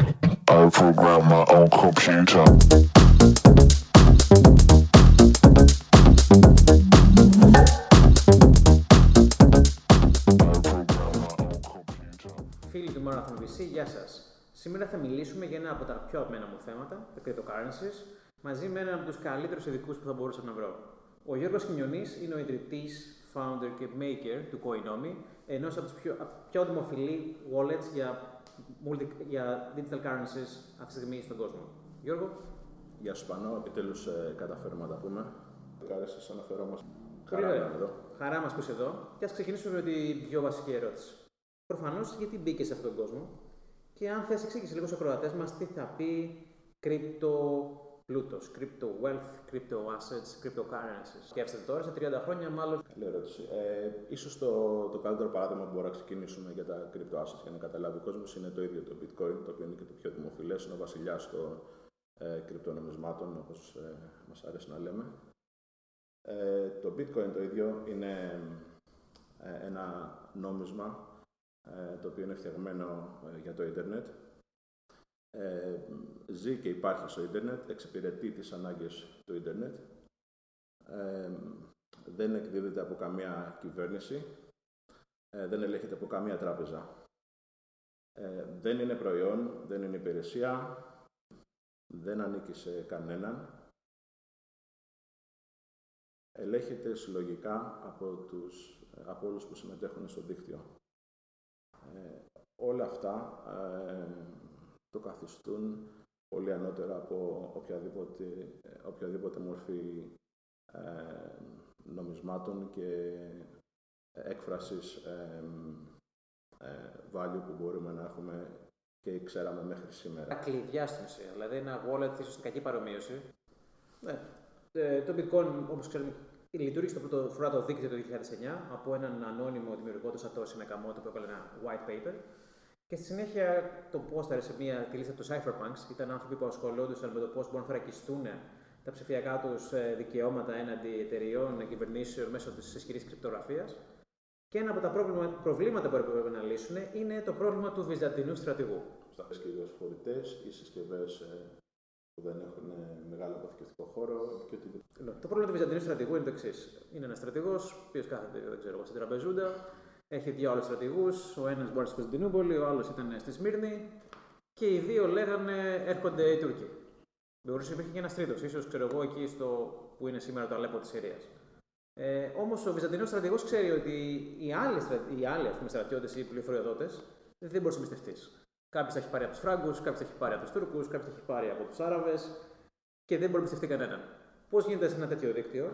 I program my own computer. Φίλοι του Marathon VC, γεια σας. Σήμερα θα μιλήσουμε για ένα από τα πιο αγαπημένα μου θέματα, τα cryptocurrencies, μαζί με έναν από τους καλύτερους ειδικούς που θα μπορούσα να βρω. Ο Γιώργος Κινιονή είναι ο ιδρυτής, founder και maker του Coinomi, ενός από τους πιο, πιο δημοφιλή wallets για, multi, για digital currencies αυτή τη στιγμή στον κόσμο. Γιώργο. Γεια σου Πανώ, επιτέλους ε, καταφέρουμε να τα πούμε. Κάρεσε αναφερόμαστε. Πολύ Χαρά ωραία. να εδώ. Χαρά μας που είσαι εδώ. Και ας ξεκινήσουμε με την πιο βασική ερώτηση. Προφανώς, γιατί μπήκες σε αυτόν τον κόσμο; Και αν θες, εξήγησε λίγο στους ακροατές μας τι θα πει crypto πλούτος, crypto wealth, crypto assets, cryptocurrencies. Σκέφτεται τώρα σε 30 χρόνια, μάλλον. Καλή ερώτηση. Ε, ίσως το, το καλύτερο παράδειγμα που μπορούμε να ξεκινήσουμε για τα crypto assets για να καταλάβει ο κόσμος είναι το ίδιο το bitcoin, το οποίο είναι και το πιο δημοφιλές. Είναι ο βασιλιάς των ε, κρυπτονομισμάτων, όπως ε, μας αρέσει να λέμε. Ε, το bitcoin το ίδιο είναι ε, ένα νόμισμα ε, το οποίο είναι φτιαγμένο ε, για το ίντερνετ. Ε, ζει και υπάρχει στο ίντερνετ, εξυπηρετεί τις ανάγκες του ίντερνετ. Ε, δεν εκδίδεται από καμία κυβέρνηση, ε, δεν ελέγχεται από καμία τράπεζα. Ε, δεν είναι προϊόν, δεν είναι υπηρεσία, δεν ανήκει σε κανέναν. Ελέγχεται συλλογικά από, τους, από όλους που συμμετέχουν στο δίκτυο. Ε, όλα αυτά ε, το καθιστούν πολύ ανώτερα από οποιαδήποτε, ε, οποιαδήποτε μορφή ε, νομισμάτων και έκφρασης ε, ε, value που μπορούμε να έχουμε και ξέραμε μέχρι σήμερα. Τα κλειδιά στην ουσία. Δηλαδή, ένα wallet, ίσως στην κακή παρομοίωση. Ναι. Ε, το bitcoin, όπως ξέρουμε, λειτουργήσε το πρώτο φορά το δίκτυο το 2009 από έναν ανώνυμο δημιουργό του Satoshi Nakamoto που έβγαλε ένα white paper. Και στη συνέχεια το πόσταρε σε μια τη λίστα τους Cypherpunks. Ήταν άνθρωποι που ασχολούνταν με το πώς μπορούν να θωρακιστούν τα ψηφιακά τους δικαιώματα έναντι εταιριών, κυβερνήσεων μέσω της ισχυρής κρυπτογραφίας. Και ένα από τα πρόβλημα, προβλήματα που έπρεπε να λύσουν είναι το πρόβλημα του Βυζαντινού στρατηγού. Στα συσκευέ φορητές ή συσκευές που δεν έχουν ε, μεγάλο αποθηκευτικό χώρο και ότι Λοιπόν, Το πρόβλημα του Βυζαντινού στρατηγού είναι το εξής. Είναι ένας στρατηγός, ο οποίος κάθεται δεν ξέρω, εγώ, στην τραπεζούντα, έχει δύο άλλους στρατηγούς. Ο ένας μπορεί στην Κωνσταντινούπολη, ο άλλος ήταν στη Σμύρνη και οι δύο λέγανε έρχονται οι Τούρκοι. Μπορούσε να υπήρχε και ένας τρίτος, ίσως ξέρω εγώ εκεί στο, που είναι σήμερα το Αλέπο της Συρίας. Ε, Όμως ο Βυζαντινός στρατηγός ξέρει ότι οι άλλοι, στρα... οι άλλοι στρατιώτες ή πληροφοριοδότες δεν μπορείς να εμπιστευτείς. Κάποιος θα έχει πάρει από τους Φράγκους, κάποιος θα έχει πάρει από τους Τούρκους, κάποιος θα έχει πάρει από τους Άραβες και δεν μπορεί να εμπιστευτεί κανέναν. Πώς γίνεται σε ένα τέτοιο δίκτυο,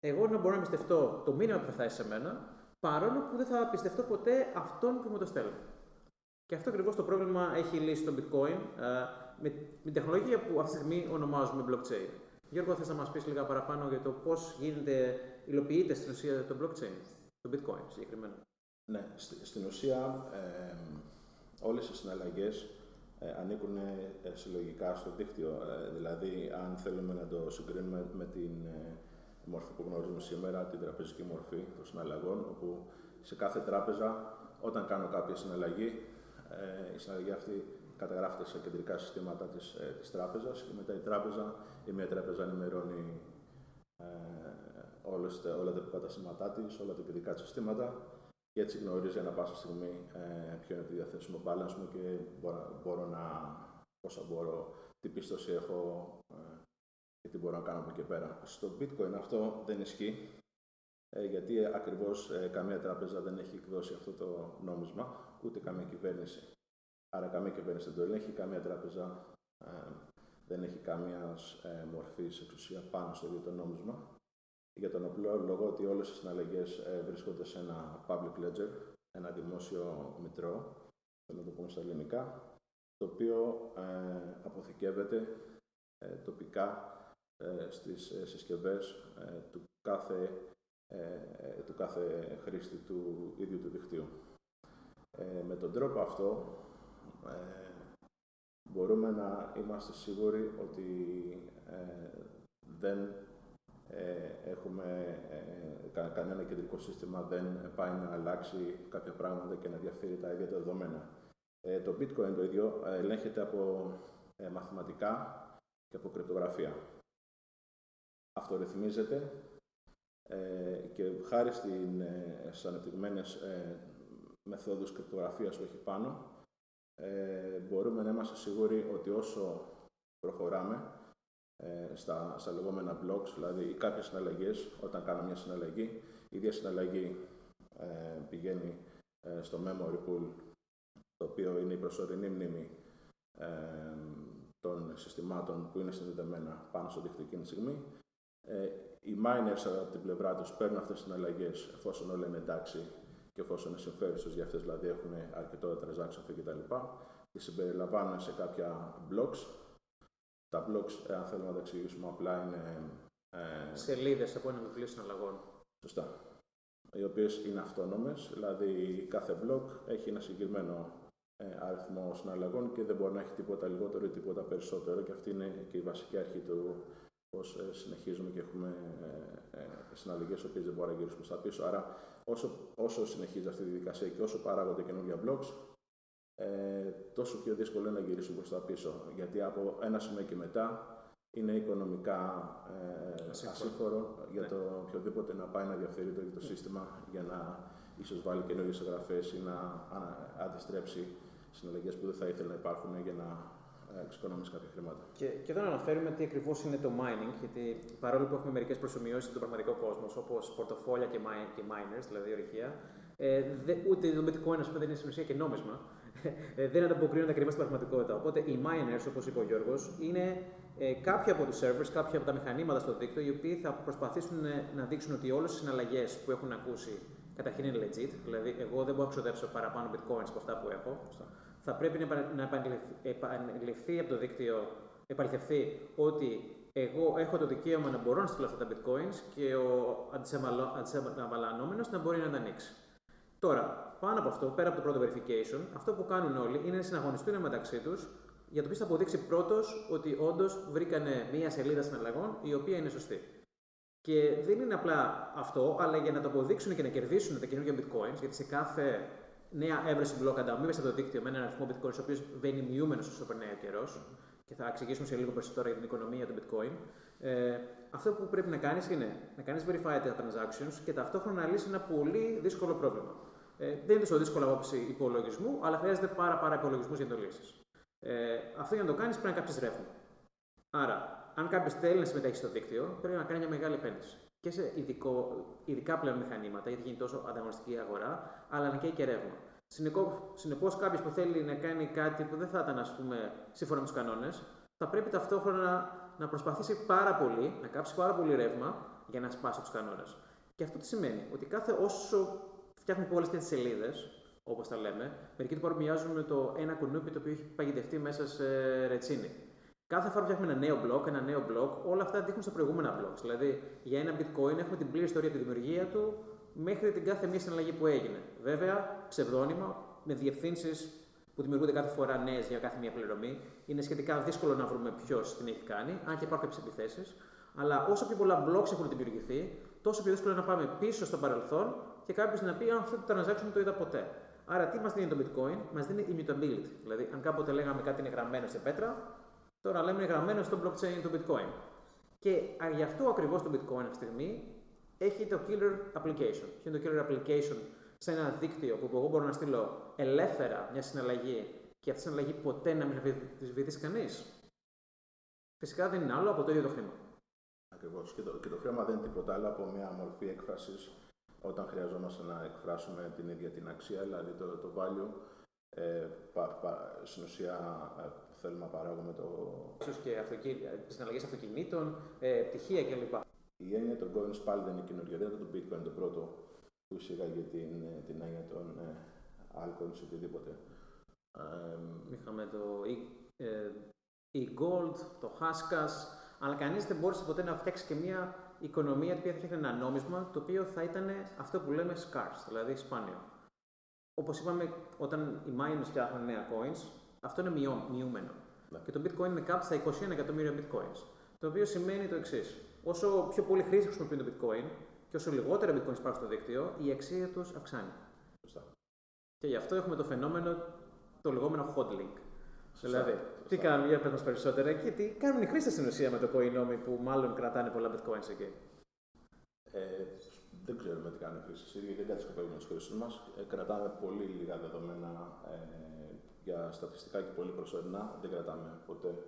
εγώ να μπορώ να εμπιστευτώ το μήνυμα που θα φτάσει σε μένα, παρόλο που δεν θα πιστευτώ ποτέ αυτόν που μου το στέλνει. Και αυτό ακριβώς το πρόβλημα έχει λύσει το bitcoin ε, με, με την τεχνολογία που αυτή τη στιγμή ονομάζουμε blockchain. Γιώργο, θες να μας πεις λίγα παραπάνω για το πώς γίνεται, υλοποιείται στην ουσία το blockchain, το bitcoin συγκεκριμένα; Ναι, στη- στην ουσία ε, όλες οι συναλλαγές ε, ανήκουν ε, συλλογικά στο δίκτυο. Ε, δηλαδή, αν θέλουμε να το συγκρίνουμε με την ε, μορφή που γνωρίζουμε σήμερα, την τραπεζική μορφή των συναλλαγών, όπου σε κάθε τράπεζα, όταν κάνω κάποια συναλλαγή, ε, η συναλλαγή αυτή καταγράφεται σε κεντρικά συστήματα της, ε, της τράπεζας και μετά η τράπεζα, η μία τράπεζα ενημερώνει ε, όλες, τα- όλα τα υποκαταστήματά της, όλα τα κεντρικά της συστήματα και έτσι γνωρίζει ανά πάσα στιγμή ε, ποιο είναι το διαθέσιμο balance μου και μπορώ, μπορώ να, πόσα μπορώ, τι πίστοση έχω ε, και τι μπορώ να κάνω από εκεί και πέρα. Στο bitcoin αυτό δεν ισχύει, ε, γιατί ακριβώς ε, καμία τράπεζα δεν έχει εκδώσει αυτό το νόμισμα, ούτε καμία κυβέρνηση. Άρα καμία κυβέρνηση δεν το ελέγχει, καμία τράπεζα ε, δεν έχει καμία ε, μορφή εξουσία πάνω στο ίδιο το νόμισμα. Για τον απλό λόγο ότι όλες οι συναλλαγές ε, βρίσκονται σε ένα public ledger, ένα δημόσιο μητρό, θέλω να το πούμε στα ελληνικά, το οποίο ε, αποθηκεύεται ε, τοπικά ε, στις ε, συσκευές ε, του, κάθε, ε, ε, του κάθε χρήστη του ίδιου του δικτύου. Ε, με τον τρόπο αυτό ε, μπορούμε να είμαστε σίγουροι ότι ε, δεν ε, έχουμε ε, κα, κανένα κεντρικό σύστημα δεν πάει να αλλάξει κάποια πράγματα και να διαφέρει τα ίδια τα δεδομένα. Ε, το bitcoin το ίδιο ε, ελέγχεται από ε, μαθηματικά και από κρυπτογραφία. Αυτορυθμίζεται ε, και χάρη στην, ε, στις ανεπτυγμένες ε, μεθόδους κρυπτογραφίας που έχει πάνω, ε, μπορούμε να είμαστε σίγουροι ότι όσο προχωράμε ε, στα, στα λεγόμενα blocks, δηλαδή κάποιες συναλλαγές, όταν κάνω μια συναλλαγή, η ίδια συναλλαγή ε, πηγαίνει ε, στο memory pool, το οποίο είναι η προσωρινή μνήμη ε, των συστημάτων που είναι συνδεδεμένα πάνω στο δίκτυο εκείνη τη στιγμή. Ε, οι miners από την πλευρά τους παίρνουν αυτές τις συναλλαγές εφόσον όλα είναι εντάξει και εφόσον είναι συμφέρουσες για αυτές, δηλαδή έχουν αρκετό transaction κτλ. Τις συμπεριλαμβάνουν σε κάποια blocks. Τα blocks, αν θέλουμε να τα εξηγήσουμε απλά, είναι... Ε, Σελίδες από ένα βιβλίο συναλλαγών. Σωστά. Οι οποίες είναι αυτόνομες, δηλαδή κάθε block έχει ένα συγκεκριμένο ε, αριθμό συναλλαγών και δεν μπορεί να έχει τίποτα λιγότερο ή τίποτα περισσότερο και αυτή είναι και η βασική αρχή του πώς ε, συνεχίζουμε και έχουμε ε, ε, συναλλαγές οι οποίες δεν μπορούμε να γυρίσουμε στα πίσω. Άρα όσο, όσο συνεχίζει αυτή η διαδικασία και όσο παράγονται καινούργια blogs, ε, τόσο πιο δύσκολο είναι να γυρίσουμε προς τα πίσω. Γιατί από ένα σημείο και μετά είναι οικονομικά ε, ασύμφορο για ναι. το οποιοδήποτε να πάει να διαφθείρει το, το σύστημα για να ίσως βάλει καινούργιες εγγραφές ή να αντιστρέψει συναλλαγές που δεν θα ήθελε να υπάρχουν για να εξοικονομήσει κάποια χρήματα. Και, και εδώ να αναφέρουμε τι ακριβώς είναι το mining, γιατί παρόλο που έχουμε μερικές προσωμιώσεις στον πραγματικό κόσμο, όπως πορτοφόλια και, και miners, δηλαδή ορυχεία, ε, δε, ούτε το bitcoin πούμε, δεν είναι στην ουσία και νόμισμα, ε, δεν ανταποκρίνονται ακριβώς στην πραγματικότητα. Οπότε οι miners, όπως είπε ο Γιώργος, είναι ε, κάποιοι από τους servers, κάποια από τα μηχανήματα στο δίκτυο, οι οποίοι θα προσπαθήσουν ε, να δείξουν ότι όλες οι συναλλαγές που έχουν ακούσει καταρχήν είναι legit, δηλαδή εγώ δεν μπορώ να ξοδέψω παραπάνω bitcoins από αυτά που έχω θα πρέπει να επανεληφθεί από το δίκτυο, επαληθευτεί ότι εγώ έχω το δικαίωμα να μπορώ να στείλω αυτά τα bitcoins και ο αντισαμαλανόμενος να μπορεί να τα ανοίξει. Τώρα, πάνω από αυτό, πέρα από το πρώτο verification, αυτό που κάνουν όλοι είναι να συναγωνιστούν μεταξύ τους για το ποιος θα αποδείξει πρώτος ότι όντως βρήκανε μία σελίδα συναλλαγών η οποία είναι σωστή. Και δεν είναι απλά αυτό, αλλά για να το αποδείξουν και να κερδίσουν τα καινούργια bitcoins, γιατί σε κάθε νέα έβρεση μπλοκ ανταμείβεσαι από το δίκτυο με έναν αριθμό bitcoin, ο οποίος βαίνει μειούμενος όσο περνάει ο καιρός. Και θα εξηγήσουμε σε λίγο περισσότερο για την οικονομία του bitcoin. Ε, αυτό που πρέπει να κάνεις είναι να κάνεις verify τα transactions και ταυτόχρονα να λύσεις ένα πολύ δύσκολο πρόβλημα. Ε, δεν είναι τόσο δύσκολο άποψη υπολογισμού, αλλά χρειάζεται πάρα, πάρα υπολογισμούς για να το λύσεις. Ε, αυτό για να το κάνεις πρέπει να κάψει ρεύμα. Άρα, αν κάποιος θέλει να συμμετέχει στο δίκτυο, πρέπει να κάνει μια μεγάλη επένδυση και σε ειδικό, ειδικά πλέον μηχανήματα, γιατί γίνει τόσο ανταγωνιστική αγορά, αλλά και και ρεύμα. Συνεπώς, κάποιος που θέλει να κάνει κάτι που δεν θα ήταν ας πούμε, σύμφωνα με τους κανόνες, θα πρέπει ταυτόχρονα να προσπαθήσει πάρα πολύ, να κάψει πάρα πολύ ρεύμα για να σπάσει τους κανόνες. Και αυτό τι σημαίνει, ότι κάθε όσο φτιάχνουμε όλε τι σελίδες, όπως τα λέμε, μερικοί το παρομοιάζουν με το ένα κουνούπι το οποίο έχει παγιδευτεί μέσα σε ρετσίνη. Κάθε φορά φτιάχνουμε ένα νέο blog, ένα νέο blog, όλα αυτά δείχνουν στα προηγούμενα blogs. Δηλαδή, για ένα bitcoin έχουμε την πλήρη ιστορία από τη δημιουργία του μέχρι την κάθε μία συναλλαγή που έγινε. Βέβαια, ψευδόνυμα, με διευθύνσεις που δημιουργούνται κάθε φορά νέες για κάθε μία πληρωμή. Είναι σχετικά δύσκολο να βρούμε ποιος την έχει κάνει, αν και υπάρχουν κάποιες επιθέσεις. Αλλά όσο πιο πολλά blogs έχουν δημιουργηθεί, τόσο πιο δύσκολο είναι να πάμε πίσω στο παρελθόν και κάποιος να πει αν αυτό το transaction το είδα ποτέ. Άρα, τι μας δίνει το bitcoin, μας δίνει immutability. Δηλαδή, αν κάποτε λέγαμε κάτι είναι γραμμένο σε πέτρα, Τώρα λέμε είναι γραμμένο στο blockchain του bitcoin. Και γι' αυτό ακριβώς το bitcoin αυτή τη στιγμή έχει το killer application. Ποιο είναι το killer application σε ένα δίκτυο που εγώ μπορώ να στείλω ελεύθερα μια συναλλαγή και αυτή η συναλλαγή ποτέ να μην αμφισβητήσει κανείς; Φυσικά δεν είναι άλλο από το ίδιο το χρήμα. Ακριβώς. Και, το, και το χρήμα δεν είναι τίποτα άλλο από μια μορφή έκφρασης όταν χρειαζόμαστε να εκφράσουμε την ίδια την αξία, δηλαδή το, το value. Ε, πα, πα, στην ουσία ε, θέλουμε να παράγουμε το. ίσως και συναλλαγές αυτοκινήτων, ε, πτυχία κλπ. Η έννοια των coins πάλι δεν είναι καινούργια. Δεν το Bitcoin το πρώτο που εισήγαγε την, ε, την έννοια των ε, altcoins οτιδήποτε. Είχαμε το ε, e-gold, το Haskas, αλλά κανείς δεν μπόρεσε ποτέ να φτιάξει και μια οικονομία που θα φτιάχνει ένα νόμισμα το οποίο θα ήταν αυτό που λέμε scarce, δηλαδή σπάνιο. Όπως είπαμε, όταν οι miners φτιάχνουν νέα coins, αυτό είναι μειούμενο. Ναι. Και το bitcoin είναι κάπου στα 21 εκατομμύρια bitcoins. Το οποίο σημαίνει το εξής. Όσο πιο πολύ χρήση χρησιμοποιούν το bitcoin και όσο λιγότερα bitcoins υπάρχουν στο δίκτυο, η αξία τους αυξάνει. Σωστά. Και γι' αυτό έχουμε το φαινόμενο το λεγόμενο hot link. Σωστά, δηλαδή, σωστά. τι κάνουν, για πες μας περισσότερα και τι κάνουν οι χρήστες στην ουσία με το Coinomi που μάλλον κρατάνε πολλά bitcoins εκεί; Ε, δεν ξέρουμε τι κάνουν οι χρήστες, γιατί δεν κατασκοπεύουμε του χρήστες μας. Ε, κρατάμε πολύ λίγα δεδομένα ε, για στατιστικά και πολύ προσωρινά. Δεν κρατάμε ποτέ.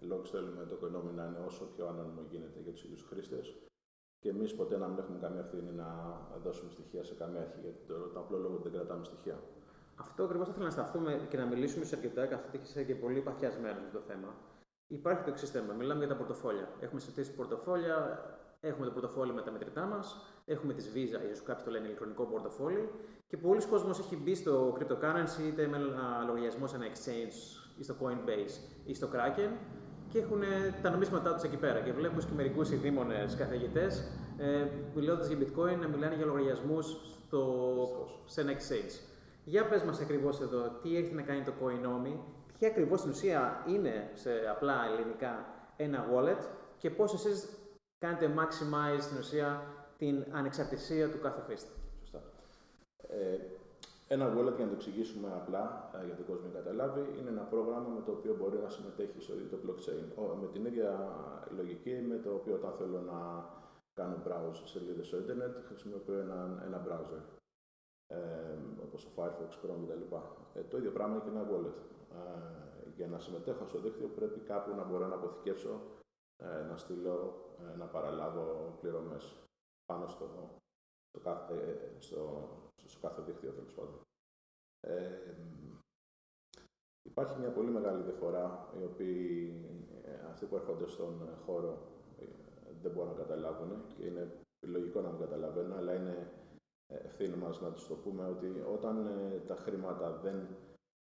Λόγω θέλουμε το Coinomi να είναι όσο πιο ανώνυμο γίνεται για τους ίδιους χρήστες. Και εμείς ποτέ να μην έχουμε καμία ευθύνη να δώσουμε στοιχεία σε καμία αρχή. Γιατί το, το απλό λόγο ότι δεν κρατάμε στοιχεία. Αυτό ακριβώς θα ήθελα να σταθούμε και να μιλήσουμε σε αρκετά, καθότι είσαι και πολύ παθιασμένος με το θέμα. Υπάρχει το εξής θέμα. Μιλάμε για τα πορτοφόλια. Έχουμε συζητήσει πορτοφόλια, έχουμε το πορτοφόλι με τα μετρητά μας, έχουμε τις Visa, ίσως κάποιοι το λένε ηλεκτρονικό πορτοφόλι. Και πολλοί κόσμος έχει μπει στο cryptocurrency είτε με ένα λογαριασμό σε ένα exchange ή στο Coinbase ή στο Kraken και έχουν τα νομίσματά τους εκεί πέρα. Και βλέπουμε και μερικούς ειδήμονε καθηγητές, ε, μιλώντας για bitcoin, να μιλάνε για λογαριασμούς σε ένα exchange. Για πες μας ακριβώς εδώ, τι έχει να κάνει το Coinomi, τι ακριβώς στην ουσία είναι σε απλά ελληνικά ένα wallet και πώς εσείς κάνετε maximize στην ουσία την ανεξαρτησία του κάθε χρήστη. Σωστά. Ε, ένα wallet, για να το εξηγήσουμε απλά ε, για τον κόσμο να καταλάβει, είναι ένα πρόγραμμα με το οποίο μπορεί να συμμετέχει στο ίδιο το blockchain. Ο, με την ίδια λογική με το οποίο όταν θέλω να κάνω browse σελίδες στο ίντερνετ, χρησιμοποιώ ένα, ένα browser. Ε, όπως το Firefox, Chrome κτλ. Ε, το ίδιο πράγμα είναι και ένα wallet. Ε, για να συμμετέχω στο δίκτυο πρέπει κάπου να μπορώ να αποθηκεύσω, ε, να στείλω, ε, να παραλάβω πληρωμές πάνω στο, στο, κάθε, ε, στο, στο κάθε δίκτυο τέλος πάντων. Ε, υπάρχει μια πολύ μεγάλη διαφορά, οι οποίοι ε, αυτοί που έρχονται στον χώρο ε, δεν μπορούν να καταλάβουν και είναι λογικό να μην καταλαβαίνουν, αλλά είναι ευθύνη μας να τους το πούμε ότι όταν ε, τα χρήματα δεν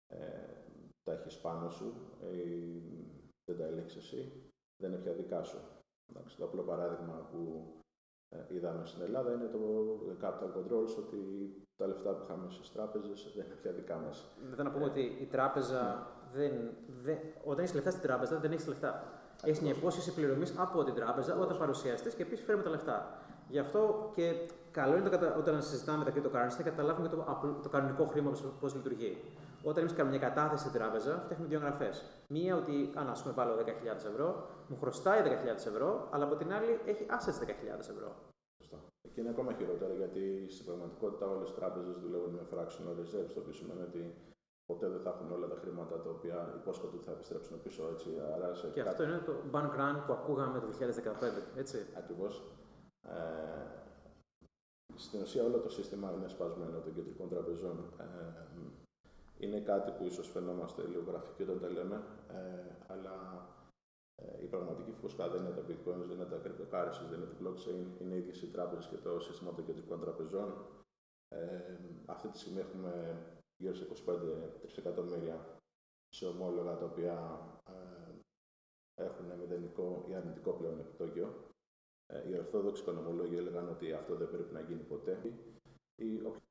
ε, τα έχεις πάνω σου ή δεν τα ελέγχεις εσύ, δεν είναι πια δικά σου. Εντάξει, το απλό παράδειγμα που ε, είδαμε στην Ελλάδα είναι το capital controls, ότι τα λεφτά που είχαμε στις τράπεζες δεν είναι πια δικά μας. Δεν να πούμε ότι η τράπεζα δεν, δεν, όταν έχεις λεφτά στην τράπεζα δεν έχεις λεφτά. Έχεις μια υπόσχεση πληρωμής από την τράπεζα όταν παρουσιαστείς και επίσης φέρουμε τα λεφτά. Γι' αυτό και καλό είναι το κατα... όταν συζητάμε τα cryptocurrency να καταλάβουμε και το, το κανονικό χρήμα πώς λειτουργεί. Όταν εμεί κάνουμε μια κατάθεση στην τράπεζα, φτιάχνουμε δύο εγγραφέ. Μία ότι, αν ας πούμε βάλω 10.000 ευρώ, μου χρωστάει 10.000 ευρώ, αλλά από την άλλη έχει assets 10.000 ευρώ. Σωστά. Και είναι ακόμα χειρότερο γιατί στην πραγματικότητα όλες οι τράπεζες δουλεύουν με fractional reserves, το οποίο σημαίνει ότι ποτέ δεν θα έχουν όλα τα χρήματα τα οποία υπόσχονται ότι θα επιστρέψουν πίσω. Έτσι. Άρα σε και κάτι... αυτό είναι το bank run που ακούγαμε το 2015. Έτσι. Ακριβώς. Ε, στην ουσία όλο το σύστημα είναι σπασμένο των κεντρικών τραπεζών. Ε, είναι κάτι που ίσως φαινόμαστε λίγο γραφικοί όταν τα λέμε, ε, αλλά ε, η πραγματική φούσκα δεν είναι τα bitcoins, δεν είναι τα cryptocurrencies, δεν είναι το blockchain, είναι οι ίδιες οι τράπεζες και το σύστημα των κεντρικών τραπεζών. Ε, αυτή τη στιγμή έχουμε γύρω σε 25 τρισεκατομμύρια σε ομόλογα τα οποία ε, έχουν μηδενικό ή αρνητικό πλέον επιτόκιο. Ε, οι ορθόδοξοι οικονομολόγοι έλεγαν ότι αυτό δεν πρέπει να γίνει ποτέ.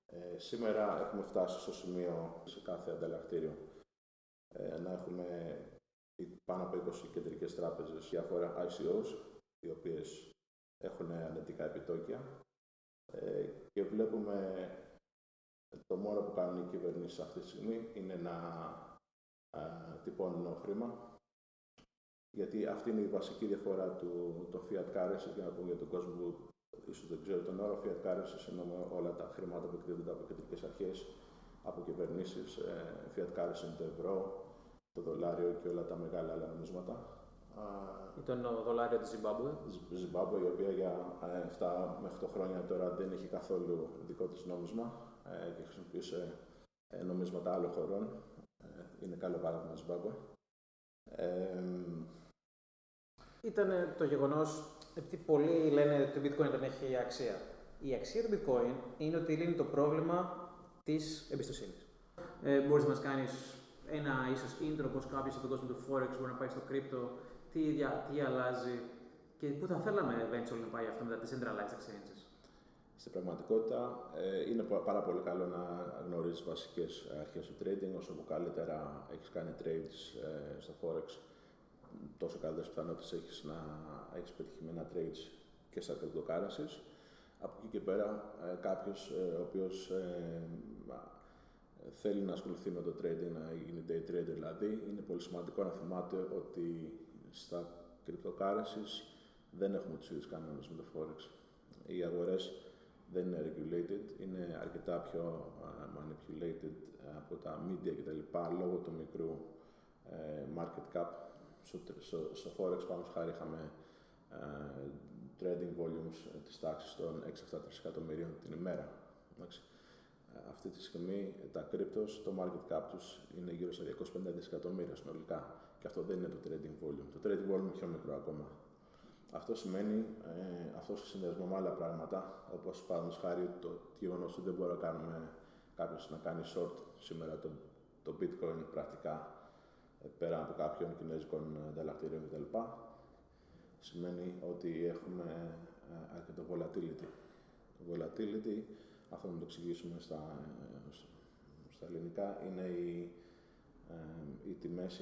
Ε, σήμερα έχουμε φτάσει στο σημείο σε κάθε ανταλλακτήριο. Ε, να έχουμε πάνω από 20 κεντρικές τράπεζες, διάφορα ICOs, οι οποίες έχουν αρνητικά επιτόκια. Ε, και βλέπουμε το μόνο που κάνουν οι κυβερνήσεις αυτή τη στιγμή είναι να ε, τυπώνουν χρήμα. Γιατί αυτή είναι η βασική διαφορά του το fiat currency, για να πούμε για τον κόσμο που ίσως δεν ξέρει τον όρο, fiat currency εννοούμε όλα τα χρήματα που εκδίδονται από κεντρικές αρχές, από κυβερνήσεις, ε, fiat currency είναι το ευρώ, το δολάριο και όλα τα μεγάλα άλλα νομίσματα. Ήταν το δολάριο της Zimbabwe. Zimbabwe, η οποία για 7 με 8 χρόνια τώρα δεν έχει καθόλου δικό της νόμισμα ε, και χρησιμοποιούσε ε, νομίσματα άλλων χωρών. Ε, είναι καλό παράδειγμα Zimbabwe. Ε, ήταν το γεγονός, επειδή πολλοί λένε ότι το bitcoin δεν έχει αξία. Η αξία του bitcoin είναι ότι λύνει το πρόβλημα της εμπιστοσύνης. Ε, Μπορείς να μας κάνεις ένα ίσως intro πώς κάποιος από τον κόσμο του Forex μπορεί να πάει στο crypto, τι, τι αλλάζει και πού θα θέλαμε eventually να πάει αυτό με τα decentralized exchanges. Στην πραγματικότητα ε, είναι πάρα πολύ καλό να γνωρίζεις βασικές αρχές του trading. Όσο καλύτερα έχεις κάνει trades ε, στο Forex, τόσο καλύτερε πιθανότητες έχεις να έχεις πετυχημένα trades και στα cryptocurrencies. Από εκεί και πέρα, ε, κάποιος ε, ο οποίος ε, ε, θέλει να ασχοληθεί με το trading, να γίνει day trader δηλαδή, είναι πολύ σημαντικό να θυμάται ότι στα cryptocurrencies δεν έχουμε τους ίδιους κανόνες με το Forex. Οι αγορές δεν είναι regulated, είναι αρκετά πιο manipulated από τα media κτλ. λόγω του μικρού ε, market cap. Στο, στο, στο Forex, πάνω χάρη, είχαμε ε, trading volumes της τάξης των 6-7 εκατομμυρίων την ημέρα. Εντάξει. Αυτή τη στιγμή τα cryptos, το market cap τους είναι γύρω στα 250 δισεκατομμύρια συνολικά και αυτό δεν είναι το trading volume. Το trading volume είναι πιο μικρό ακόμα. Αυτό σημαίνει, ε, αυτό σε συνδυασμό με άλλα πράγματα, όπως παραδείγματος χάρη το γεγονός ότι δεν μπορεί να κάνουμε κάποιος να κάνει short σήμερα το, το bitcoin πρακτικά ε, πέρα από κάποιων κινέζικων ανταλλακτηρίων κτλ. Σημαίνει ότι έχουμε ε, αρκετό volatility. Το volatility, αυτό να το εξηγήσουμε στα, ε, στα ελληνικά, είναι η, οι τιμές,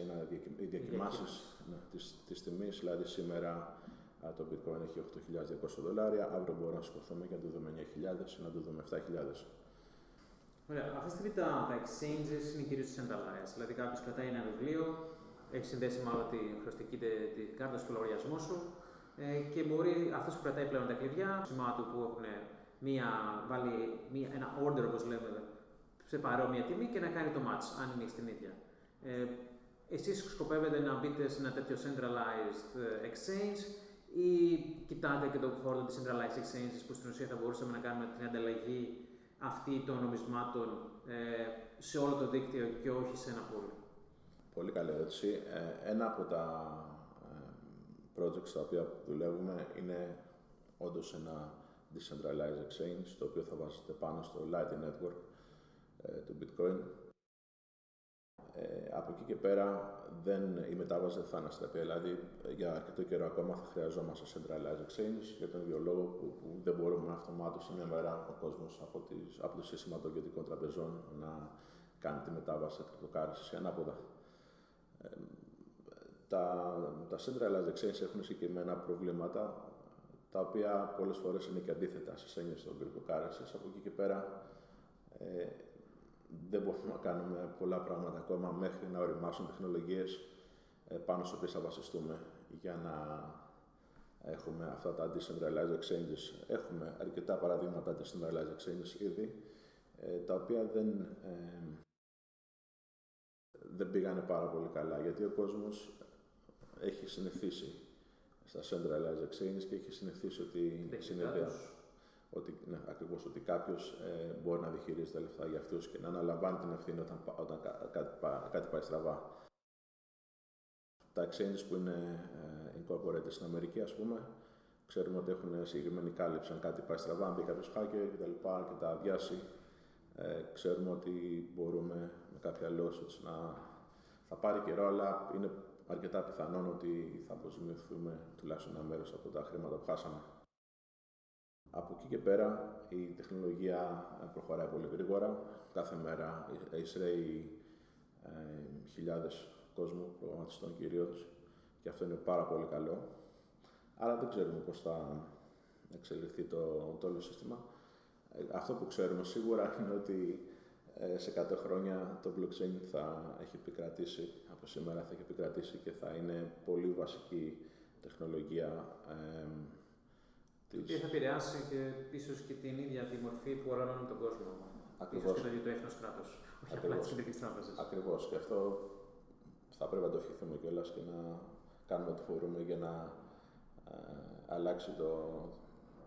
οι διακοιμάσεις ναι, της, της τιμής, δηλαδή σήμερα το bitcoin έχει 8.200 δολάρια, αύριο μπορούμε να σηκωθούμε και να το δούμε 9.000 ή να το δούμε 7.000. Ωραία. Αυτή τη στιγμή τα, τα exchanges είναι κυρίως centralized. Δηλαδή κάποιος κρατάει ένα βιβλίο, έχει συνδέσει μάλλον τη χρωστική τη κάρτα στο λογαριασμό σου ε, και μπορεί αυτός που κρατάει πλέον τα κλειδιά, σημά του που έχουν μία, βάλει μία, ένα order όπως λέμε σε παρόμοια τιμή και να κάνει το match, αν είναι στην ίδια. Ε, εσείς σκοπεύετε να μπείτε σε ένα τέτοιο centralized ε, exchange ή κοιτάτε και τον χώρο της centralized exchanges που στην ουσία θα μπορούσαμε να κάνουμε την ανταλλαγή αυτή των νομισμάτων ε, σε όλο το δίκτυο και όχι σε ένα pool. Πολύ καλή ερώτηση. Ε, ένα από τα ε, projects στα οποία δουλεύουμε είναι όντως ένα decentralized exchange, το οποίο θα βάζεται πάνω στο Lightning Network του Bitcoin ε, από εκεί και πέρα δεν, η μετάβαση δεν θα αναστραπεί. Δηλαδή για αρκετό καιρό ακόμα θα χρειαζόμαστε centralized exchange για τον ίδιο λόγο που, που δεν μπορούμε αυτομάτω σε μια μέρα ο κόσμος από, από το σύστημα των ιδιωτικών τραπεζών να κάνει τη μετάβαση σε κρυπτοκάρηση ανάποδα. Ε, τα, τα centralized exchange έχουν συγκεκριμένα προβλήματα τα οποία πολλές φορές είναι και αντίθετα στις έννοιες των cryptocurrencies. Από εκεί και πέρα ε, δεν μπορούμε να κάνουμε πολλά πράγματα ακόμα μέχρι να οριμάσουν τεχνολογίες ε, πάνω στις οποίες θα βασιστούμε για να έχουμε αυτά τα decentralized exchanges. Έχουμε αρκετά παραδείγματα decentralized exchanges ήδη, ε, τα οποία δεν, ε, δεν πήγανε πάρα πολύ καλά, γιατί ο κόσμος έχει συνηθίσει στα centralized exchanges και έχει συνηθίσει ότι συνεδρία ότι, ναι, ακριβώς, ότι κάποιος ε, μπορεί να διχειρίζει τα λεφτά για αυτούς και να αναλαμβάνει την ευθύνη όταν, όταν κάτι, κάτι πάει στραβά. Τα exchanges που είναι ε, incorporated στην Αμερική, ας πούμε, ξέρουμε ότι έχουν συγκεκριμένη κάλυψη αν κάτι πάει στραβά, αν μπει κάποιος hacker κτλ. Και, και τα αδειάσει. Ε, ξέρουμε ότι μπορούμε με κάποια lawsuits να. Θα πάρει καιρό, αλλά είναι αρκετά πιθανόν ότι θα αποζημιωθούμε τουλάχιστον ένα μέρος από τα χρήματα που χάσαμε. Από εκεί και πέρα η τεχνολογία προχωράει πολύ γρήγορα. Κάθε μέρα εισραίει ε, χιλιάδες κόσμου, προγραμματιστών κυρίως, και αυτό είναι πάρα πολύ καλό. Άρα δεν ξέρουμε πώς θα εξελιχθεί το, το όλο σύστημα. Ε, αυτό που ξέρουμε σίγουρα είναι ότι ε, σε 100 χρόνια το blockchain θα έχει επικρατήσει, από σήμερα θα έχει επικρατήσει και θα είναι πολύ βασική τεχνολογία ε, η οποία θα επηρεάσει και ίσως και την ίδια τη μορφή που οργανώνει τον κόσμο. Ακριβώς. και το ίδιο το έθνος κράτος. Όχι απλά τις κεντρικές τράπεζες. Ακριβώς. Και αυτό θα πρέπει να το ευχηθούμε κιόλας και να κάνουμε ό,τι μπορούμε για να ε, αλλάξει το,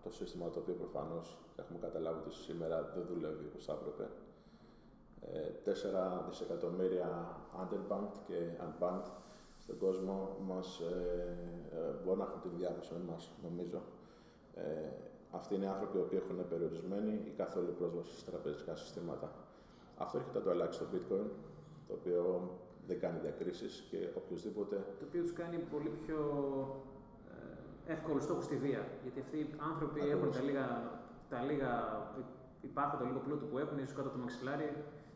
το σύστημα το οποίο προφανώς έχουμε καταλάβει ότι σήμερα δεν δουλεύει όπως θα έπρεπε. Ε, 4 δισεκατομμύρια underbanked και unbanked στον κόσμο μας ε, ε, μπορεί να έχουν τη διάθεση με εμάς, νομίζω. Ε, αυτοί είναι άνθρωποι που έχουν περιορισμένη ή καθόλου πρόσβαση σε τραπεζικά συστήματα. Αυτό έρχεται να το αλλάξει το bitcoin, το οποίο δεν κάνει διακρίσεις και οποιοδήποτε. Το οποίο τους κάνει πολύ πιο ε, εύκολο στόχο στη βία. Γιατί αυτοί οι άνθρωποι έχουν τα λίγα, τα λίγα υπάρχουν το λίγο πλούτο που έχουν, ίσως κάτω από το μαξιλάρι,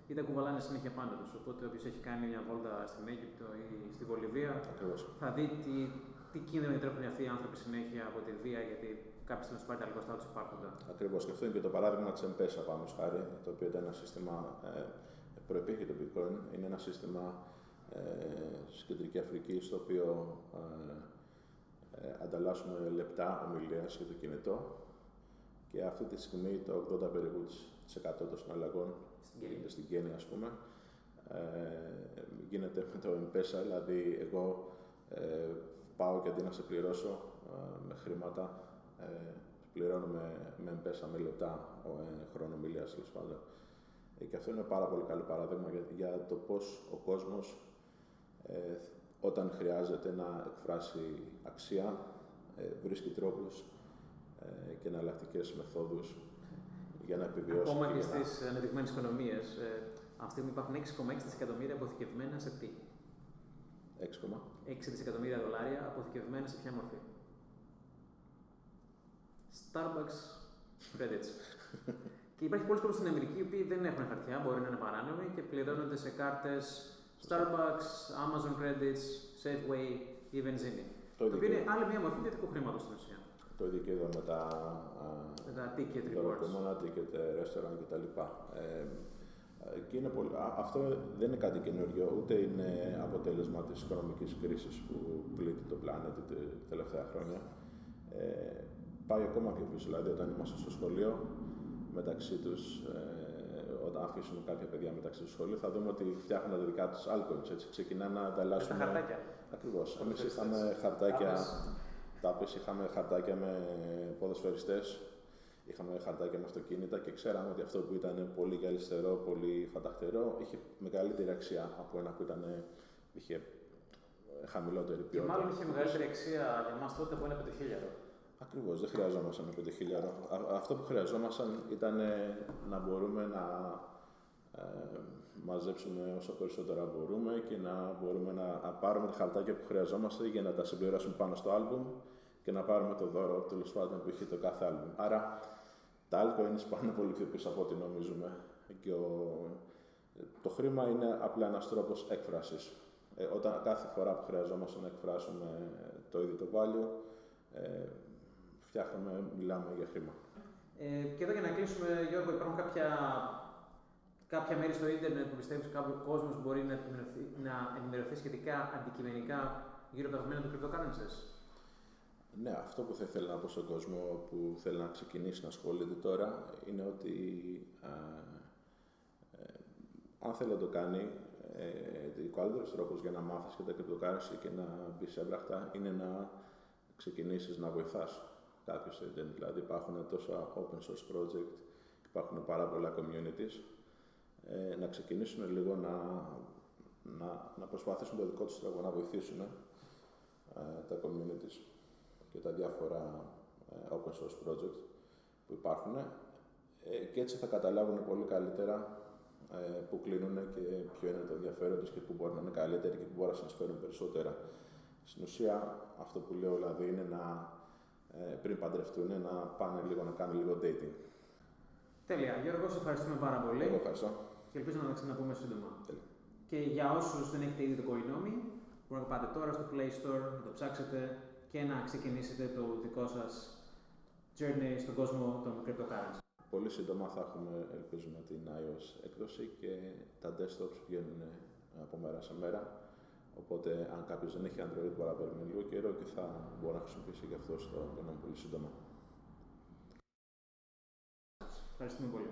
ή τα κουβαλάνε συνέχεια πάντα τους. Οπότε, όποιος έχει κάνει μια βόλτα στην Αίγυπτο ή στη Βολιβία, θα δει τι, τι κίνδυνο διατρέχουν αυτοί οι άνθρωποι συνέχεια από τη βία, γιατί κάποιο να του πάρει τα λιγοστά του υπάρχοντα. Ακριβώς. Και αυτό είναι και το παράδειγμα της Εμπέσα, πάνω χάρη, το οποίο ήταν ένα σύστημα ε, προϋπήρχε το bitcoin. Είναι ένα σύστημα ε, στην Κεντρικής Αφρικής στο οποίο ε, ε, ανταλλάσσουμε λεπτά ομιλίας για το κινητό και αυτή τη στιγμή το 80 περίπου των συναλλαγών γίνεται στην Κένια, ας πούμε. Ε, γίνεται με το M-Pesa, δηλαδή εγώ ε, πάω και αντί να σε πληρώσω ε, με χρήματα, ε, πληρώνω με, με M-Pesa, με λεπτά ε, χρόνο ομιλίας, τέλος πάντων. Ε, και αυτό είναι πάρα πολύ καλό παράδειγμα για, για το πώς ο κόσμος ε, όταν χρειάζεται να εκφράσει αξία, ε, βρίσκει τρόπους ε, και εναλλακτικές μεθόδους για να επιβιώσει. Ακόμα και να- στις ανεπτυγμένε οικονομίες, ε, αυτή τη στιγμή υπάρχουν 6,6 δισεκατομμύρια αποθηκευμένα σε τι. 6,. 6 δισεκατομμύρια δολάρια αποθηκευμένα σε ποια μορφή; Starbucks credits. και υπάρχει πολλοί κόσμοι στην Αμερική οι οποίοι δεν έχουν χαρτιά, μπορεί να είναι παράνομοι και πληρώνονται σε κάρτες Starbucks, Amazon credits, Safeway ή βενζίνη. Το Το οποίο ίδιο, είναι άλλη μια μορφή ιδιωτικού χρήματος στην ουσία. το ίδιο και εδώ με τα, α, Με τα ticket rewards. δωροκομμένα, ticket, ε, restaurant κτλ. Ε, ε, και είναι πολύ, α, αυτό δεν είναι κάτι καινούριο, ούτε είναι αποτέλεσμα της οικονομικής κρίσης που πλήττει το πλανήτη τα τελευταία χρόνια. Ε, πάει ακόμα πιο πίσω, δηλαδή όταν είμαστε στο σχολείο, μεταξύ τους, ε, όταν αφήσουν κάποια παιδιά μεταξύ τους σχολείου, θα δούμε ότι φτιάχνουν τα δικά τους altcoins, έτσι, ξεκινάνε να Με τα ανταλλάσσουν... χαρτάκια. Ακριβώς. Εμείς Ποδοσφαιριστές. είχαμε χαρτάκια, Τάπες. τάπες, είχαμε χαρτάκια με ποδοσφαιριστές, είχαμε χαρτάκια με αυτοκίνητα και ξέραμε ότι αυτό που ήταν πολύ γυαλιστερό, πολύ φανταχτερό, είχε μεγαλύτερη αξία από ένα που ήταν, είχε χαμηλότερη Και ποιότητα. μάλλον είχε μεγαλύτερη αξία για μας τότε από ένα πεντοχίλιαρο. Ακριβώς, δεν χρειαζόμασταν 5.000. Α- Αυτό που χρειαζόμασταν ήταν ε, να μπορούμε να ε, μαζέψουμε όσο περισσότερα μπορούμε και να μπορούμε να, να πάρουμε τα χαρτάκια που χρειαζόμαστε για να τα συμπληρώσουμε πάνω στο άλμπουμ και να πάρουμε το δώρο τέλος πάντων που είχε το κάθε άλμπουμ. Άρα τα altcoins πάνε πολύ πιο πίσω από ό,τι νομίζουμε. Και ο, το χρήμα είναι απλά ένας τρόπος έκφρασης. Ε, όταν κάθε φορά που χρειαζόμαστε να εκφράσουμε το ίδιο το value, ε, φτιάχνουμε, μιλάμε για χρήμα. Ε, και εδώ για να κλείσουμε, Γιώργο, υπάρχουν κάποια, κάποια μέρη στο ίντερνετ που πιστεύεις κάποιο κόσμος μπορεί να ενημερωθεί, να ενημερωθεί σχετικά αντικειμενικά γύρω από τα δεδομένα του cryptocurrencies. Ναι, αυτό που θα ήθελα να πω στον κόσμο που θέλει να ξεκινήσει να ασχολείται τώρα είναι ότι α, ε, αν θέλει να το κάνει, ε, ο καλύτερος τρόπος για να μάθεις και τα cryptocurrency και να μπεις έμπρακτα είναι να ξεκινήσεις να βοηθάς κάποιος στο internet. Δηλαδή υπάρχουν τόσα open source project, υπάρχουν πάρα πολλά communities. Ε, να ξεκινήσουν λίγο να, να, να προσπαθήσουν το δικό τους τρόπο να βοηθήσουν ε, τα communities και τα διάφορα ε, open source project που υπάρχουν ε, και έτσι θα καταλάβουν πολύ καλύτερα ε, που κλείνουν και ποιο είναι το ενδιαφέρον τους και που μπορεί να είναι καλύτεροι και που μπορεί να συνεισφέρουν περισσότερα. Στην ουσία αυτό που λέω δηλαδή είναι να ε, πριν παντρευτούν να πάνε λίγο να κάνουν λίγο dating. Τέλεια. Γιώργο, σε ευχαριστούμε πάρα πολύ Εγώ ευχαριστώ. και ελπίζω να τα ξαναπούμε σύντομα. Τέλεια. Και για όσους δεν έχετε ήδη το Coinomi, μπορείτε να πάτε τώρα στο Play Store, να το ψάξετε και να ξεκινήσετε το δικό σας journey στον κόσμο των cryptocurrency. Πολύ σύντομα θα έχουμε, ελπίζουμε, την iOS έκδοση και τα desktops βγαίνουν από μέρα σε μέρα. Οπότε, αν κάποιος δεν έχει Android, μπορεί να περιμένει λίγο καιρό και θα μπορεί να χρησιμοποιήσει και αυτό στο κενό πολύ σύντομα. Ευχαριστούμε πολύ.